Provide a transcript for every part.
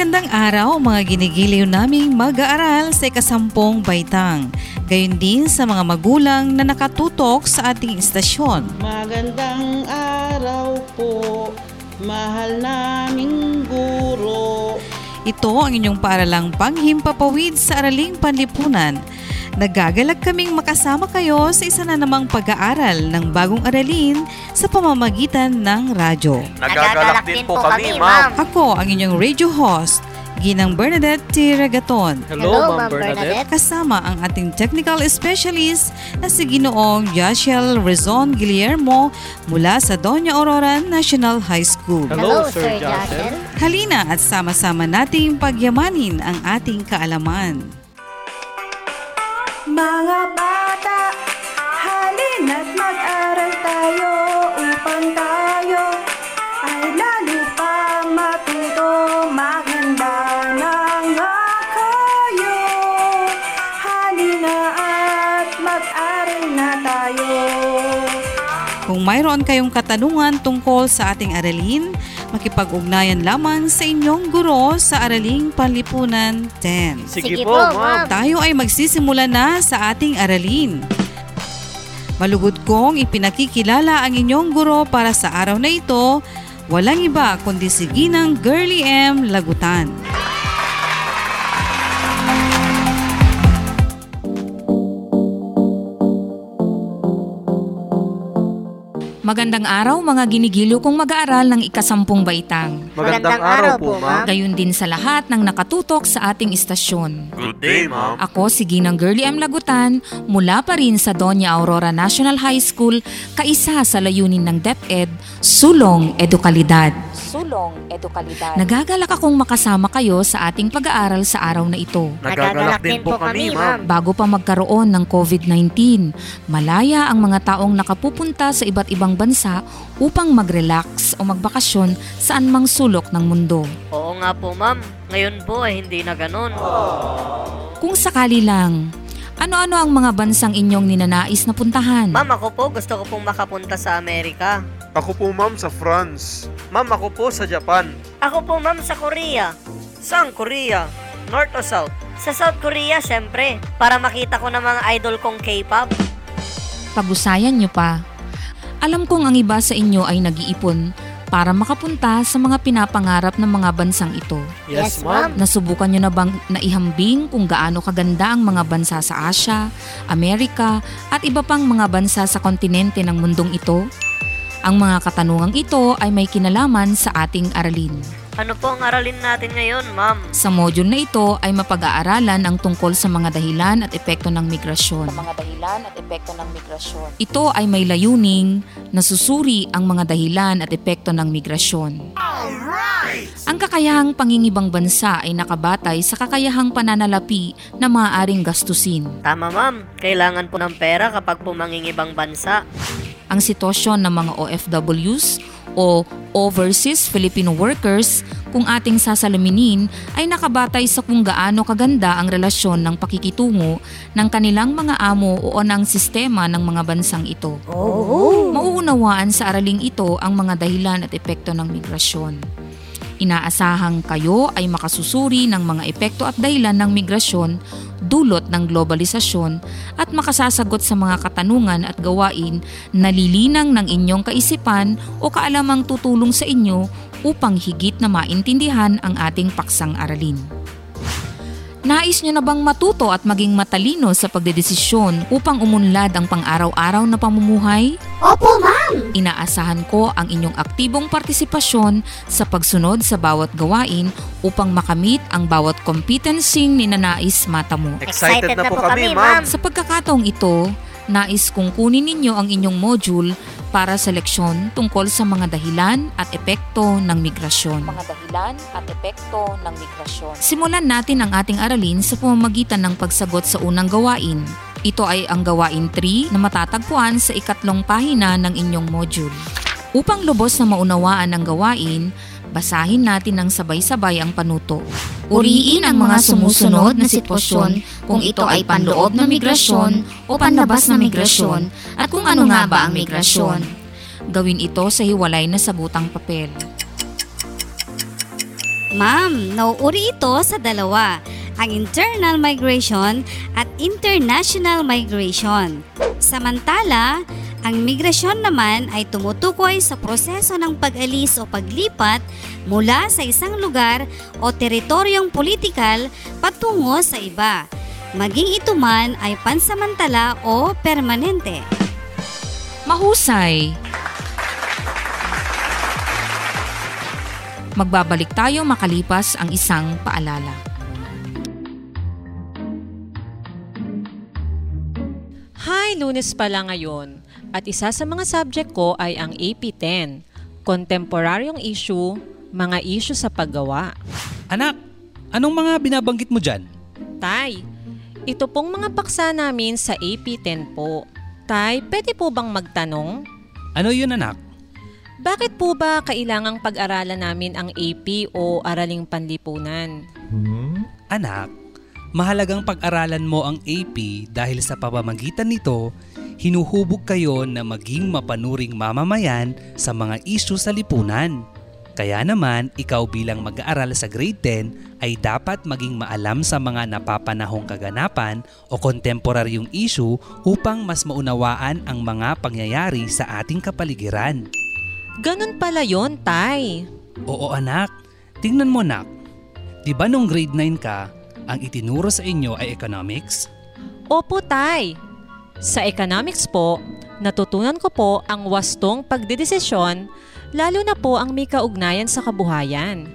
Magandang araw mga ginigiliw naming mag-aaral sa ikasampung baitang. Gayon din sa mga magulang na nakatutok sa ating istasyon. Magandang araw po, mahal naming guro. Ito ang inyong paaralang panghimpapawid sa Araling Panlipunan. Nagagalak kaming makasama kayo sa isa na namang pag-aaral ng bagong aralin sa pamamagitan ng radyo. Nagagalak din po kami, ma'am. Ako ang inyong radio host, Ginang Bernadette T. Regaton. Hello, Ma'am Bernadette. Kasama ang ating technical specialist na si Ginoong Yashel Rezon Guillermo mula sa Doña Aurora National High School. Hello, Sir Jocelyn. Halina at sama-sama nating pagyamanin ang ating kaalaman. Mga bata, halina't mag-aral tayo upang tayo ay lalo pa matuto maganda ng kayo. Halina at mag-aral na tayo. Kung mayroon kayong katanungan tungkol sa ating aralin, makipag-ugnayan lamang sa inyong guro sa Araling Panlipunan 10. Sige, po, ma'am. Tayo ay magsisimula na sa ating aralin. Malugod kong ipinakikilala ang inyong guro para sa araw na ito, walang iba kundi si Ginang Girly M. Lagutan. Magandang araw mga ginigilo kong mag-aaral ng ikasampung baitang. Magandang araw po, ma'am. Gayon din sa lahat ng nakatutok sa ating istasyon. Good day, ma'am. Ako si Ginang Girly M. Lagutan mula pa rin sa Doña Aurora National High School, kaisa sa layunin ng DepEd, Sulong Edukalidad. Sulong Edukalidad. Nagagalak akong makasama kayo sa ating pag-aaral sa araw na ito. Nagagalak din po kami, ma'am. Bago pa magkaroon ng COVID-19, malaya ang mga taong nakapupunta sa iba't ibang bansa upang mag-relax o magbakasyon saan mang sulok ng mundo. Oo nga po, ma'am. Ngayon po ay hindi na ganun. Kung sakali lang, ano-ano ang mga bansang inyong ninanais na puntahan? Ma'am, ako po gusto ko pong makapunta sa Amerika. Ako po ma'am sa France. Ma'am, ako po sa Japan. Ako po, ma'am, sa Korea. Saan Korea? North o South? Sa South Korea, syempre. Para makita ko ng mga idol kong K-pop. Pag-usayan nyo pa. Alam kong ang iba sa inyo ay nag-iipon para makapunta sa mga pinapangarap ng mga bansang ito. Yes, ma'am. Nasubukan nyo na bang naihambing kung gaano kaganda ang mga bansa sa Asya, Amerika at iba pang mga bansa sa kontinente ng mundong ito? Ang mga katanungang ito ay may kinalaman sa ating aralin. Ano po ang aralin natin ngayon, ma'am? Sa module na ito ay mapag-aaralan ang tungkol sa mga dahilan at epekto ng migrasyon. mga dahilan at epekto ng migrasyon. Ito ay may layuning na susuri ang mga dahilan at epekto ng migrasyon. Ang kakayahang pangingibang bansa ay nakabatay sa kakayahang pananalapi na maaaring gastusin. Tama, ma'am. Kailangan po ng pera kapag pumangingibang bansa. Ang sitwasyon ng mga OFWs o overseas Filipino workers kung ating sasalaminin ay nakabatay sa kung gaano kaganda ang relasyon ng pakikitungo ng kanilang mga amo o ng sistema ng mga bansang ito. Oh. Mauunawaan sa araling ito ang mga dahilan at epekto ng migrasyon. Inaasahang kayo ay makasusuri ng mga epekto at dahilan ng migrasyon dulot ng globalisasyon at makasasagot sa mga katanungan at gawain na lilinang ng inyong kaisipan o kaalamang tutulong sa inyo upang higit na maintindihan ang ating paksang aralin. Nais nyo na bang matuto at maging matalino sa pagdedesisyon upang umunlad ang pang-araw-araw na pamumuhay? Opo, ma'am! Inaasahan ko ang inyong aktibong partisipasyon sa pagsunod sa bawat gawain upang makamit ang bawat competencing ninanais mata mo. Excited na po kami, ma'am. Sa pagkakataong ito, nais kong kunin ninyo ang inyong module para sa leksyon tungkol sa mga dahilan at epekto ng migrasyon. Mga dahilan at epekto ng migrasyon. Simulan natin ang ating aralin sa pamamagitan ng pagsagot sa unang gawain. Ito ay ang gawain 3 na matatagpuan sa ikatlong pahina ng inyong module. Upang lubos na maunawaan ang gawain, basahin natin ng sabay-sabay ang panuto. Uriin ang mga sumusunod na sitwasyon kung ito ay panloob na migrasyon o panlabas na migrasyon at kung ano nga ba ang migrasyon. Gawin ito sa hiwalay na sagutang papel. Ma'am, nauuri ito sa dalawa, ang internal migration at international migration. Samantala, ang migrasyon naman ay tumutukoy sa proseso ng pag-alis o paglipat mula sa isang lugar o teritoryong politikal patungo sa iba, maging ito man ay pansamantala o permanente. Mahusay! Magbabalik tayo makalipas ang isang paalala. Hi, lunes pala ngayon. At isa sa mga subject ko ay ang AP10, Kontemporaryong Issue, Mga Issue sa Paggawa. Anak, anong mga binabanggit mo dyan? Tay, ito pong mga paksa namin sa AP10 po. Tay, pwede po bang magtanong? Ano yun anak? Bakit po ba kailangang pag-aralan namin ang AP o Araling Panlipunan? Anak, mahalagang pag-aralan mo ang AP dahil sa pamamagitan nito, hinuhubog kayo na maging mapanuring mamamayan sa mga isyu sa lipunan. Kaya naman, ikaw bilang mag-aaral sa grade 10 ay dapat maging maalam sa mga napapanahong kaganapan o kontemporaryong issue upang mas maunawaan ang mga pangyayari sa ating kapaligiran. Ganun pala yon, Tay. Oo anak, tingnan mo nak. Di ba nung grade 9 ka, ang itinuro sa inyo ay economics? Opo, Tay. Sa economics po, natutunan ko po ang wastong pagdedesisyon lalo na po ang may kaugnayan sa kabuhayan.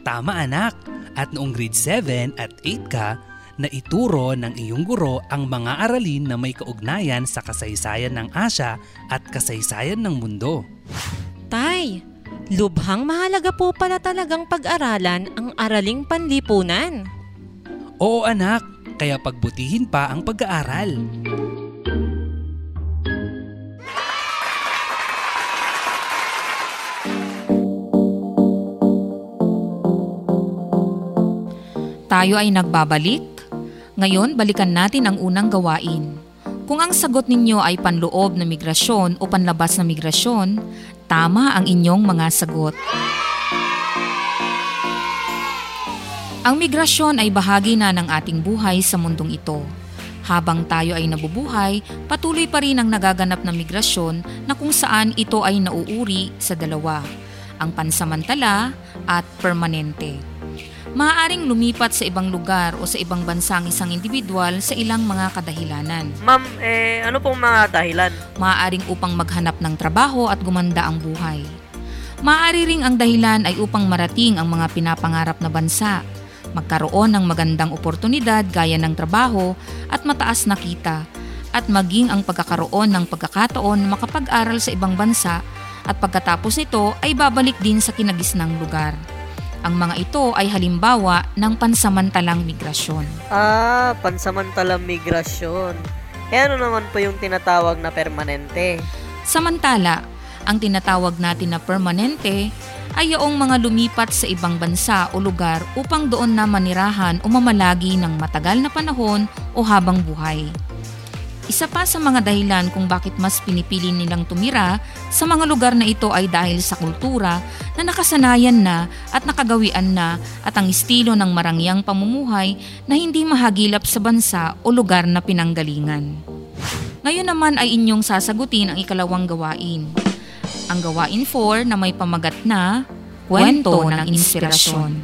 Tama anak, at noong grade 7 at 8 ka, na ituro ng iyong guro ang mga aralin na may kaugnayan sa kasaysayan ng Asya at kasaysayan ng mundo. Tay, lubhang mahalaga po pala talagang pag-aralan ang araling panlipunan. Oo anak, kaya pagbutihin pa ang pag-aaral. Tayo ay nagbabalik. Ngayon, balikan natin ang unang gawain. Kung ang sagot ninyo ay panloob na migrasyon o panlabas na migrasyon, tama ang inyong mga sagot. Ang migrasyon ay bahagi na ng ating buhay sa mundong ito. Habang tayo ay nabubuhay, patuloy pa rin ang nagaganap na migrasyon na kung saan ito ay nauuri sa dalawa, ang pansamantala at permanente. Maaaring lumipat sa ibang lugar o sa ibang bansa ang isang individual sa ilang mga kadahilanan. Ma'am, eh, ano pong mga dahilan? Maaaring upang maghanap ng trabaho at gumanda ang buhay. Maaari ring ang dahilan ay upang marating ang mga pinapangarap na bansa, magkaroon ng magandang oportunidad gaya ng trabaho at mataas na kita, at maging ang pagkakaroon ng pagkakataon na makapag-aral sa ibang bansa at pagkatapos nito ay babalik din sa kinagisnang lugar. Ang mga ito ay halimbawa ng pansamantalang migrasyon. Ah, pansamantalang migrasyon. Eh ano naman po yung tinatawag na permanente? Samantala, ang tinatawag natin na permanente ay mga lumipat sa ibang bansa o lugar upang doon na manirahan o mamalagi ng matagal na panahon o habang buhay. Isa pa sa mga dahilan kung bakit mas pinipili nilang tumira sa mga lugar na ito ay dahil sa kultura na nakasanayan na at nakagawian na at ang estilo ng marangyang pamumuhay na hindi mahagilap sa bansa o lugar na pinanggalingan. Ngayon naman ay inyong sasagutin ang ikalawang gawain. Ang gawain 4 na may pamagat na Kwento ng Inspirasyon.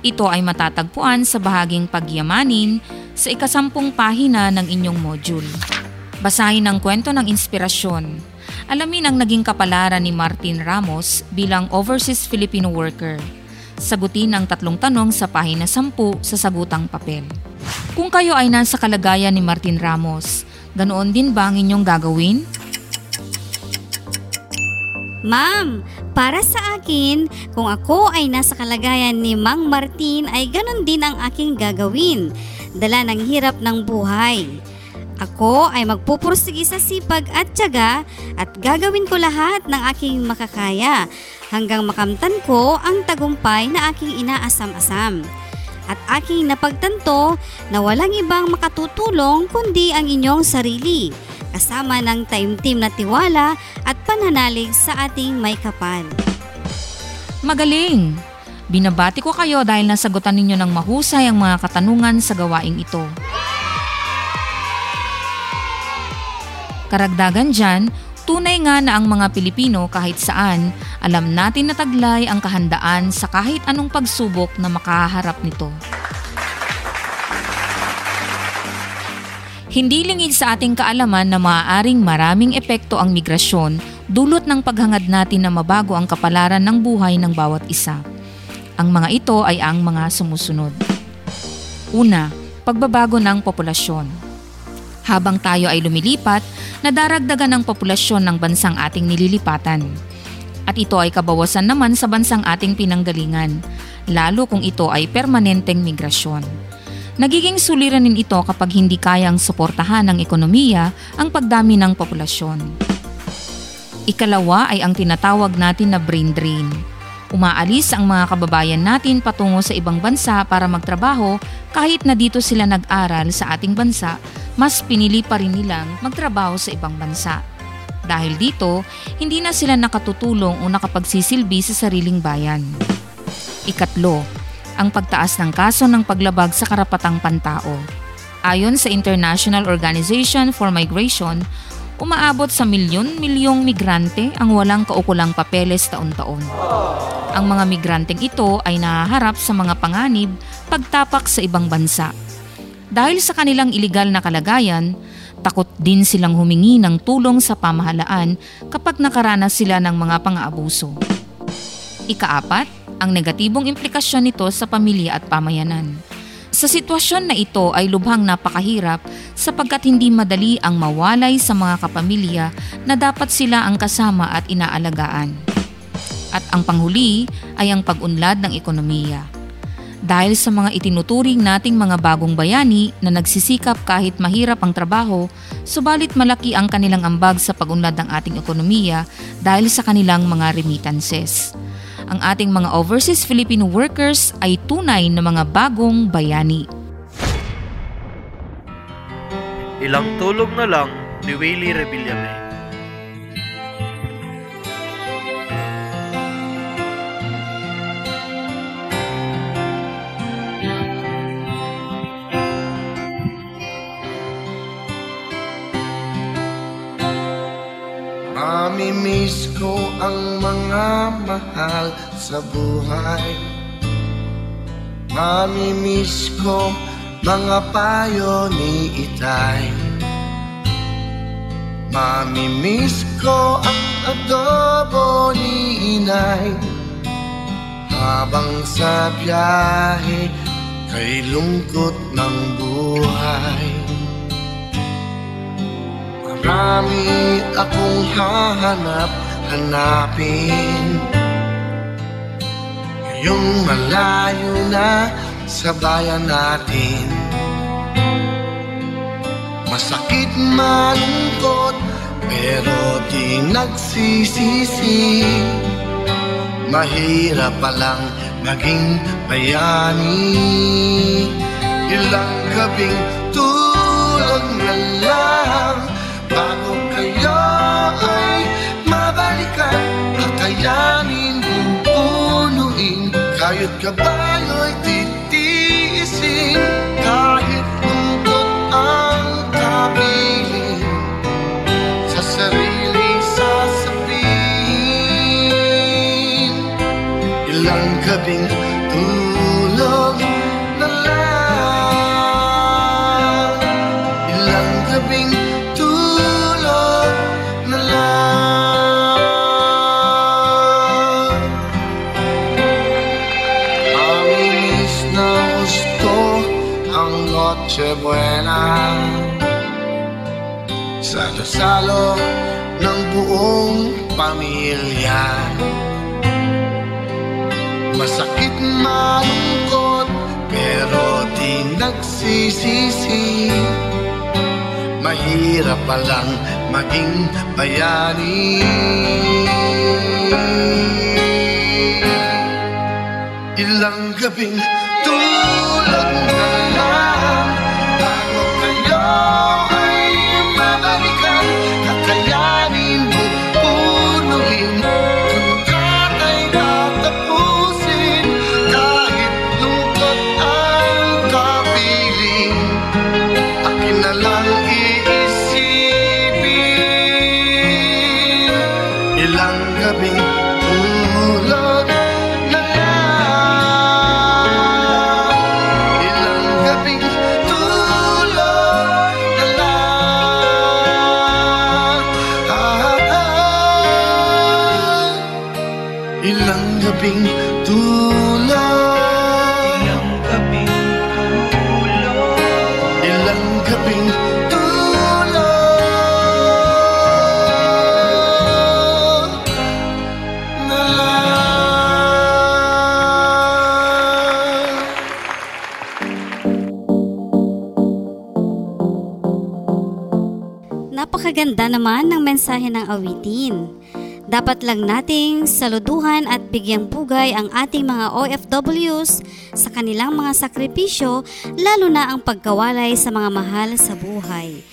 Ito ay matatagpuan sa bahaging pagyamanin sa ikasampung pahina ng inyong module. Basahin ang kwento ng inspirasyon. Alamin ang naging kapalaran ni Martin Ramos bilang overseas Filipino worker. Sagutin ang tatlong tanong sa pahina 10 sa sagutang papel. Kung kayo ay nasa kalagayan ni Martin Ramos, ganoon din ba ang inyong gagawin? Ma'am, para sa akin, kung ako ay nasa kalagayan ni Mang Martin ay ganon din ang aking gagawin. Dala ng hirap ng buhay. Ako ay magpupursige sa sipag at tiyaga at gagawin ko lahat ng aking makakaya hanggang makamtan ko ang tagumpay na aking inaasam-asam. At aking napagtanto na walang ibang makatutulong kundi ang inyong sarili kasama ng taimtim na tiwala at pananalig sa ating may kapal. Magaling! Binabati ko kayo dahil nasagutan ninyo ng mahusay ang mga katanungan sa gawaing ito. Karagdagan dyan, tunay nga na ang mga Pilipino kahit saan, alam natin na taglay ang kahandaan sa kahit anong pagsubok na makaharap nito. Hindi lingid sa ating kaalaman na maaaring maraming epekto ang migrasyon dulot ng paghangad natin na mabago ang kapalaran ng buhay ng bawat isa. Ang mga ito ay ang mga sumusunod. Una, pagbabago ng populasyon. Habang tayo ay lumilipat, nadaragdagan ang populasyon ng bansang ating nililipatan. At ito ay kabawasan naman sa bansang ating pinanggalingan, lalo kung ito ay permanenteng migrasyon. Nagiging suliranin ito kapag hindi kayang suportahan ng ekonomiya ang pagdami ng populasyon. Ikalawa ay ang tinatawag natin na brain drain. Umaalis ang mga kababayan natin patungo sa ibang bansa para magtrabaho kahit na dito sila nag-aral sa ating bansa, mas pinili pa rin nilang magtrabaho sa ibang bansa. Dahil dito, hindi na sila nakatutulong o nakapagsisilbi sa sariling bayan. Ikatlo, ang pagtaas ng kaso ng paglabag sa karapatang pantao. Ayon sa International Organization for Migration, umaabot sa milyon-milyong migrante ang walang kaukulang papeles taon-taon. Ang mga migranteng ito ay nahaharap sa mga panganib pagtapak sa ibang bansa. Dahil sa kanilang ilegal na kalagayan, takot din silang humingi ng tulong sa pamahalaan kapag nakaranas sila ng mga pang-aabuso. Ikaapat, ang negatibong implikasyon nito sa pamilya at pamayanan. Sa sitwasyon na ito ay lubhang napakahirap sapagkat hindi madali ang mawalay sa mga kapamilya na dapat sila ang kasama at inaalagaan. At ang panghuli ay ang pag-unlad ng ekonomiya. Dahil sa mga itinuturing nating mga bagong bayani na nagsisikap kahit mahirap ang trabaho, subalit malaki ang kanilang ambag sa pag-unlad ng ating ekonomiya dahil sa kanilang mga remittances ang ating mga overseas Filipino workers ay tunay na mga bagong bayani. Ilang tulog na lang ni Willie Revillame. Mamimiss ko ang mga mahal sa buhay. Mamimiss ko mga payo ni Itay. Mamimiss ko ang adobo ni Inay. Habang sa biyahe kay lungkot ng buhay. Marami akong hahanap, hanapin. Ngayong malayo na sa bayan natin. Masakit malungkot pero di nagsisisi. Mahirap palang maging bayani. Ilang gabing tulog na lang Bago Kayot kabayo'y titiisin Kahit lungkot ang kapiling Sa sarili sasabihin Ilang gabing Salo-salo ng buong pamilya. Masakit malungkot pero di nagsisisi. Mahirap palang maging bayani. Ilang gabing tulog na gabing tulog. Ilang gabing tulog. Ilang gabing tulog na lang. Napakaganda naman ng mensahe ng awitin. Dapat lang nating saluduhan at bigyang pugay ang ating mga OFWs sa kanilang mga sakripisyo lalo na ang pagkawalay sa mga mahal sa buhay.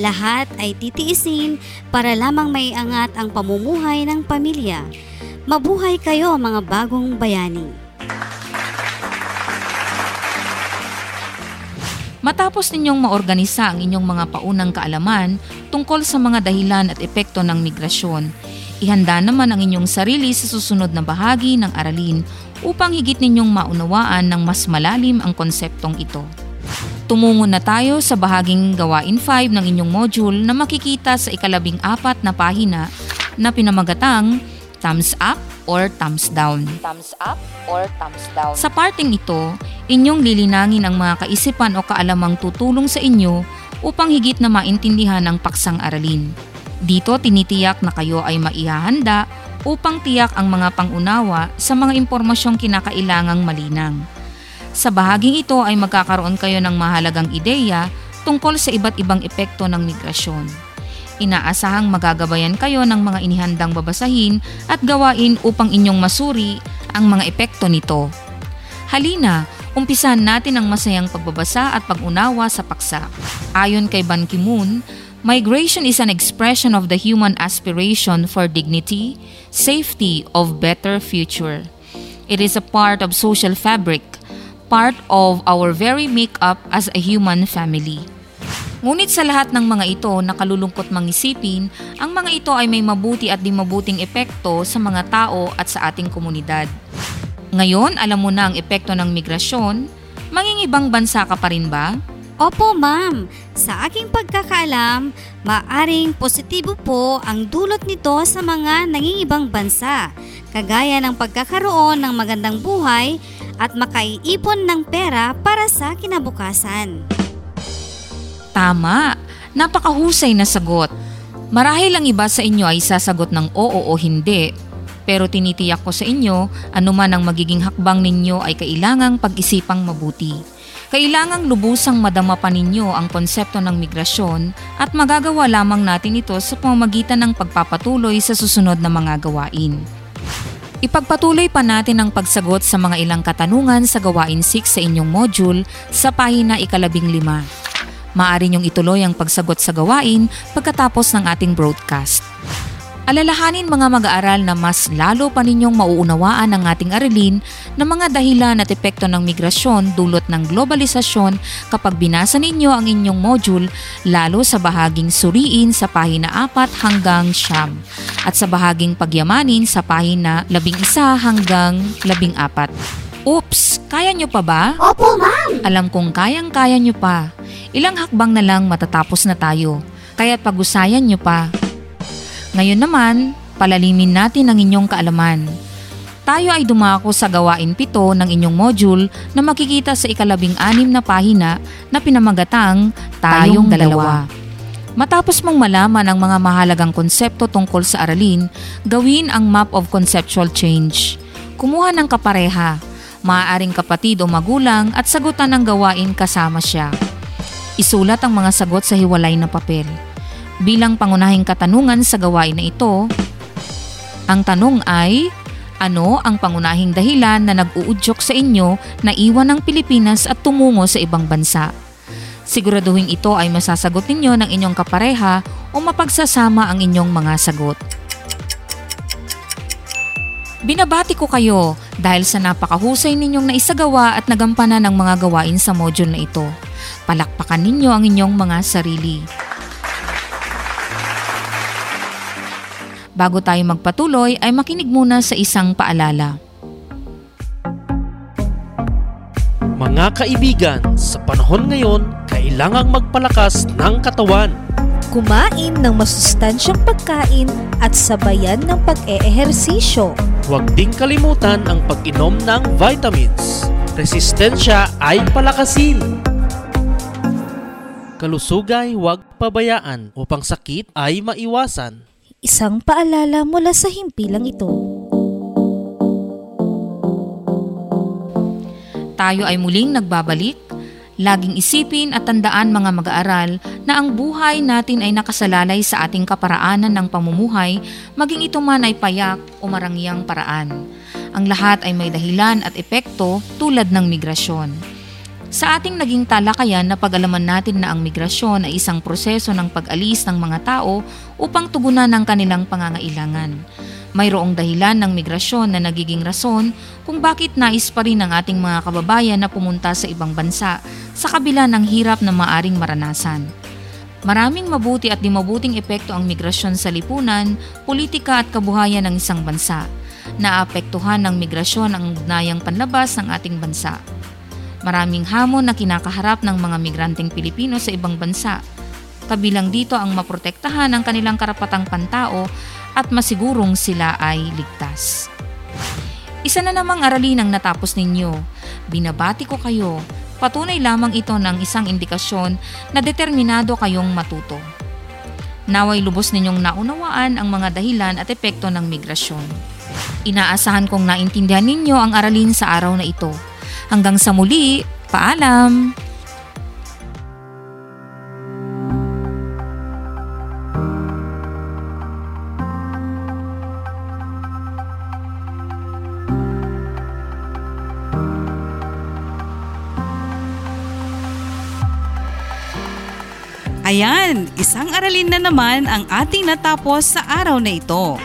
Lahat ay titiisin para lamang may angat ang pamumuhay ng pamilya. Mabuhay kayo mga bagong bayani. Matapos ninyong maorganisa ang inyong mga paunang kaalaman tungkol sa mga dahilan at epekto ng migrasyon, ihanda naman ang inyong sarili sa susunod na bahagi ng aralin upang higit ninyong maunawaan ng mas malalim ang konseptong ito. Tumungo na tayo sa bahaging gawain 5 ng inyong module na makikita sa ikalabing apat na pahina na pinamagatang thumbs up or thumbs down. Thumbs up or thumbs down. Sa parting ito, inyong lilinangin ang mga kaisipan o kaalamang tutulong sa inyo upang higit na maintindihan ang paksang aralin. Dito tinitiyak na kayo ay maihahanda upang tiyak ang mga pangunawa sa mga impormasyong kinakailangang malinang. Sa bahaging ito ay magkakaroon kayo ng mahalagang ideya tungkol sa iba't ibang epekto ng migrasyon. Inaasahang magagabayan kayo ng mga inihandang babasahin at gawain upang inyong masuri ang mga epekto nito. Halina, umpisahan natin ang masayang pagbabasa at pag-unawa sa paksa. Ayon kay Ban Ki-moon, migration is an expression of the human aspiration for dignity, safety of better future. It is a part of social fabric, part of our very makeup as a human family. Ngunit sa lahat ng mga ito na kalulungkot mangisipin, ang mga ito ay may mabuti at di mabuting epekto sa mga tao at sa ating komunidad. Ngayon, alam mo na ang epekto ng migrasyon, mangingibang bansa ka pa rin ba? Opo ma'am, sa aking pagkakaalam, maaring positibo po ang dulot nito sa mga nangingibang bansa, kagaya ng pagkakaroon ng magandang buhay at makaiipon ng pera para sa kinabukasan. Tama, napakahusay na sagot. Marahil ang iba sa inyo ay sasagot ng oo o hindi, pero tinitiyak ko sa inyo, anuman ang magiging hakbang ninyo ay kailangang pag-isipang mabuti. Kailangang lubusang madama pa ninyo ang konsepto ng migrasyon at magagawa lamang natin ito sa pamamagitan ng pagpapatuloy sa susunod na mga gawain. Ipagpatuloy pa natin ang pagsagot sa mga ilang katanungan sa gawain 6 sa inyong module sa pahina ikalabing lima. Maaari niyong ituloy ang pagsagot sa gawain pagkatapos ng ating broadcast. Alalahanin mga mag-aaral na mas lalo pa ninyong mauunawaan ang ating aralin ng mga dahilan at epekto ng migrasyon dulot ng globalisasyon kapag binasa ninyo ang inyong module lalo sa bahaging suriin sa pahina 4 hanggang siyam at sa bahaging pagyamanin sa pahina 11 hanggang 14. Oops! Kaya nyo pa ba? Opo, ma'am! Alam kong kayang-kaya nyo pa. Ilang hakbang na lang matatapos na tayo. Kaya't pag-usayan nyo pa. Ngayon naman, palalimin natin ang inyong kaalaman. Tayo ay dumako sa gawain pito ng inyong module na makikita sa ikalabing anim na pahina na pinamagatang Tayong Dalawa. Matapos mong malaman ang mga mahalagang konsepto tungkol sa aralin, gawin ang map of conceptual change. Kumuha ng kapareha, maaaring kapatid o magulang at sagutan ng gawain kasama siya. Isulat ang mga sagot sa hiwalay na papel. Bilang pangunahing katanungan sa gawain na ito, ang tanong ay, ano ang pangunahing dahilan na nag-uudyok sa inyo na iwan ng Pilipinas at tumungo sa ibang bansa? Siguraduhin ito ay masasagot ninyo ng inyong kapareha o mapagsasama ang inyong mga sagot. Binabati ko kayo dahil sa napakahusay ninyong naisagawa at nagampanan ng mga gawain sa module na ito. Palakpakan ninyo ang inyong mga sarili. Bago tayo magpatuloy ay makinig muna sa isang paalala. Mga kaibigan, sa panahon ngayon, kailangang magpalakas ng katawan. Kumain ng masustansyang pagkain at sabayan ng pag-eehersisyo. Huwag ding kalimutan ang pag-inom ng vitamins. Resistensya ay palakasin. Kalusugay huwag pabayaan upang sakit ay maiwasan. Isang paalala mula sa himpilang ito. Tayo ay muling nagbabalik. Laging isipin at tandaan mga mag-aaral na ang buhay natin ay nakasalalay sa ating kaparaanan ng pamumuhay, maging ito man ay payak o marangyang paraan. Ang lahat ay may dahilan at epekto tulad ng migrasyon. Sa ating naging talakayan na pag-alaman natin na ang migrasyon ay isang proseso ng pag-alis ng mga tao upang tugunan ang kanilang pangangailangan. Mayroong dahilan ng migrasyon na nagiging rason kung bakit nais pa rin ng ating mga kababayan na pumunta sa ibang bansa sa kabila ng hirap na maaring maranasan. Maraming mabuti at di mabuting epekto ang migrasyon sa lipunan, politika at kabuhayan ng isang bansa. Naapektuhan ng migrasyon ang ugnayang panlabas ng ating bansa. Maraming hamon na kinakaharap ng mga migranteng Pilipino sa ibang bansa. Kabilang dito ang maprotektahan ang kanilang karapatang pantao at masigurong sila ay ligtas. Isa na namang aralin ang natapos ninyo. Binabati ko kayo. Patunay lamang ito ng isang indikasyon na determinado kayong matuto. Naway lubos ninyong naunawaan ang mga dahilan at epekto ng migrasyon. Inaasahan kong naintindihan ninyo ang aralin sa araw na ito. Hanggang sa muli, paalam! Ayan, isang aralin na naman ang ating natapos sa araw na ito.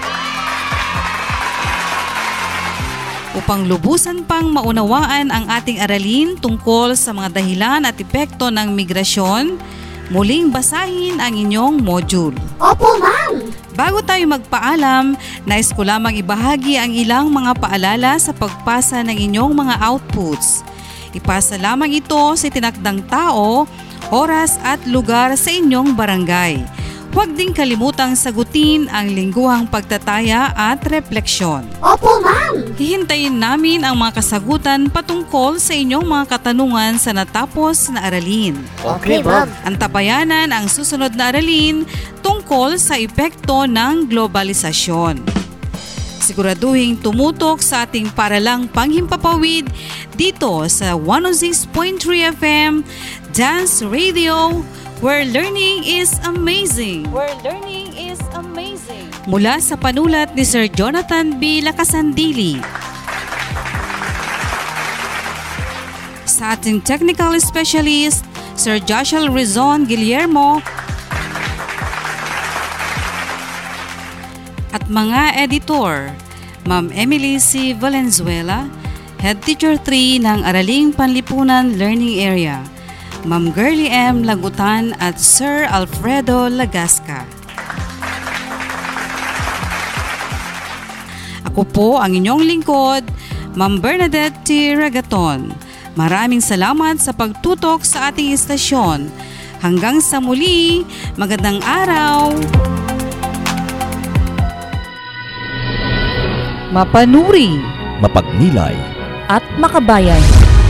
Upang lubusan pang maunawaan ang ating aralin tungkol sa mga dahilan at epekto ng migrasyon, muling basahin ang inyong module. Opo, ma'am! Bago tayo magpaalam, nais ko lamang ibahagi ang ilang mga paalala sa pagpasa ng inyong mga outputs. Ipasa lamang ito sa tinakdang tao, oras at lugar sa inyong barangay. Huwag ding kalimutang sagutin ang lingguhang pagtataya at refleksyon. Opo, ma'am! Hihintayin namin ang mga kasagutan patungkol sa inyong mga katanungan sa natapos na aralin. Okay, ma'am. Antabayanan ang susunod na aralin tungkol sa epekto ng globalisasyon. Siguraduhin tumutok sa ating paralang panghimpapawid dito sa 106.3 FM Dance Radio where learning is amazing. Where learning is amazing. Mula sa panulat ni Sir Jonathan B. Lacasandili. Sa ating technical specialist, Sir Joshua Rizon Guillermo at mga editor, Ma'am Emily C. Valenzuela, Head Teacher 3 ng Araling Panlipunan Learning Area, Ma'am Girlie M. Lagutan at Sir Alfredo Lagasca. Ako po ang inyong lingkod, Ma'am Bernadette T. Ragaton. Maraming salamat sa pagtutok sa ating istasyon. Hanggang sa muli, magandang araw! Mapanuri Mapagnilay. at makabayan.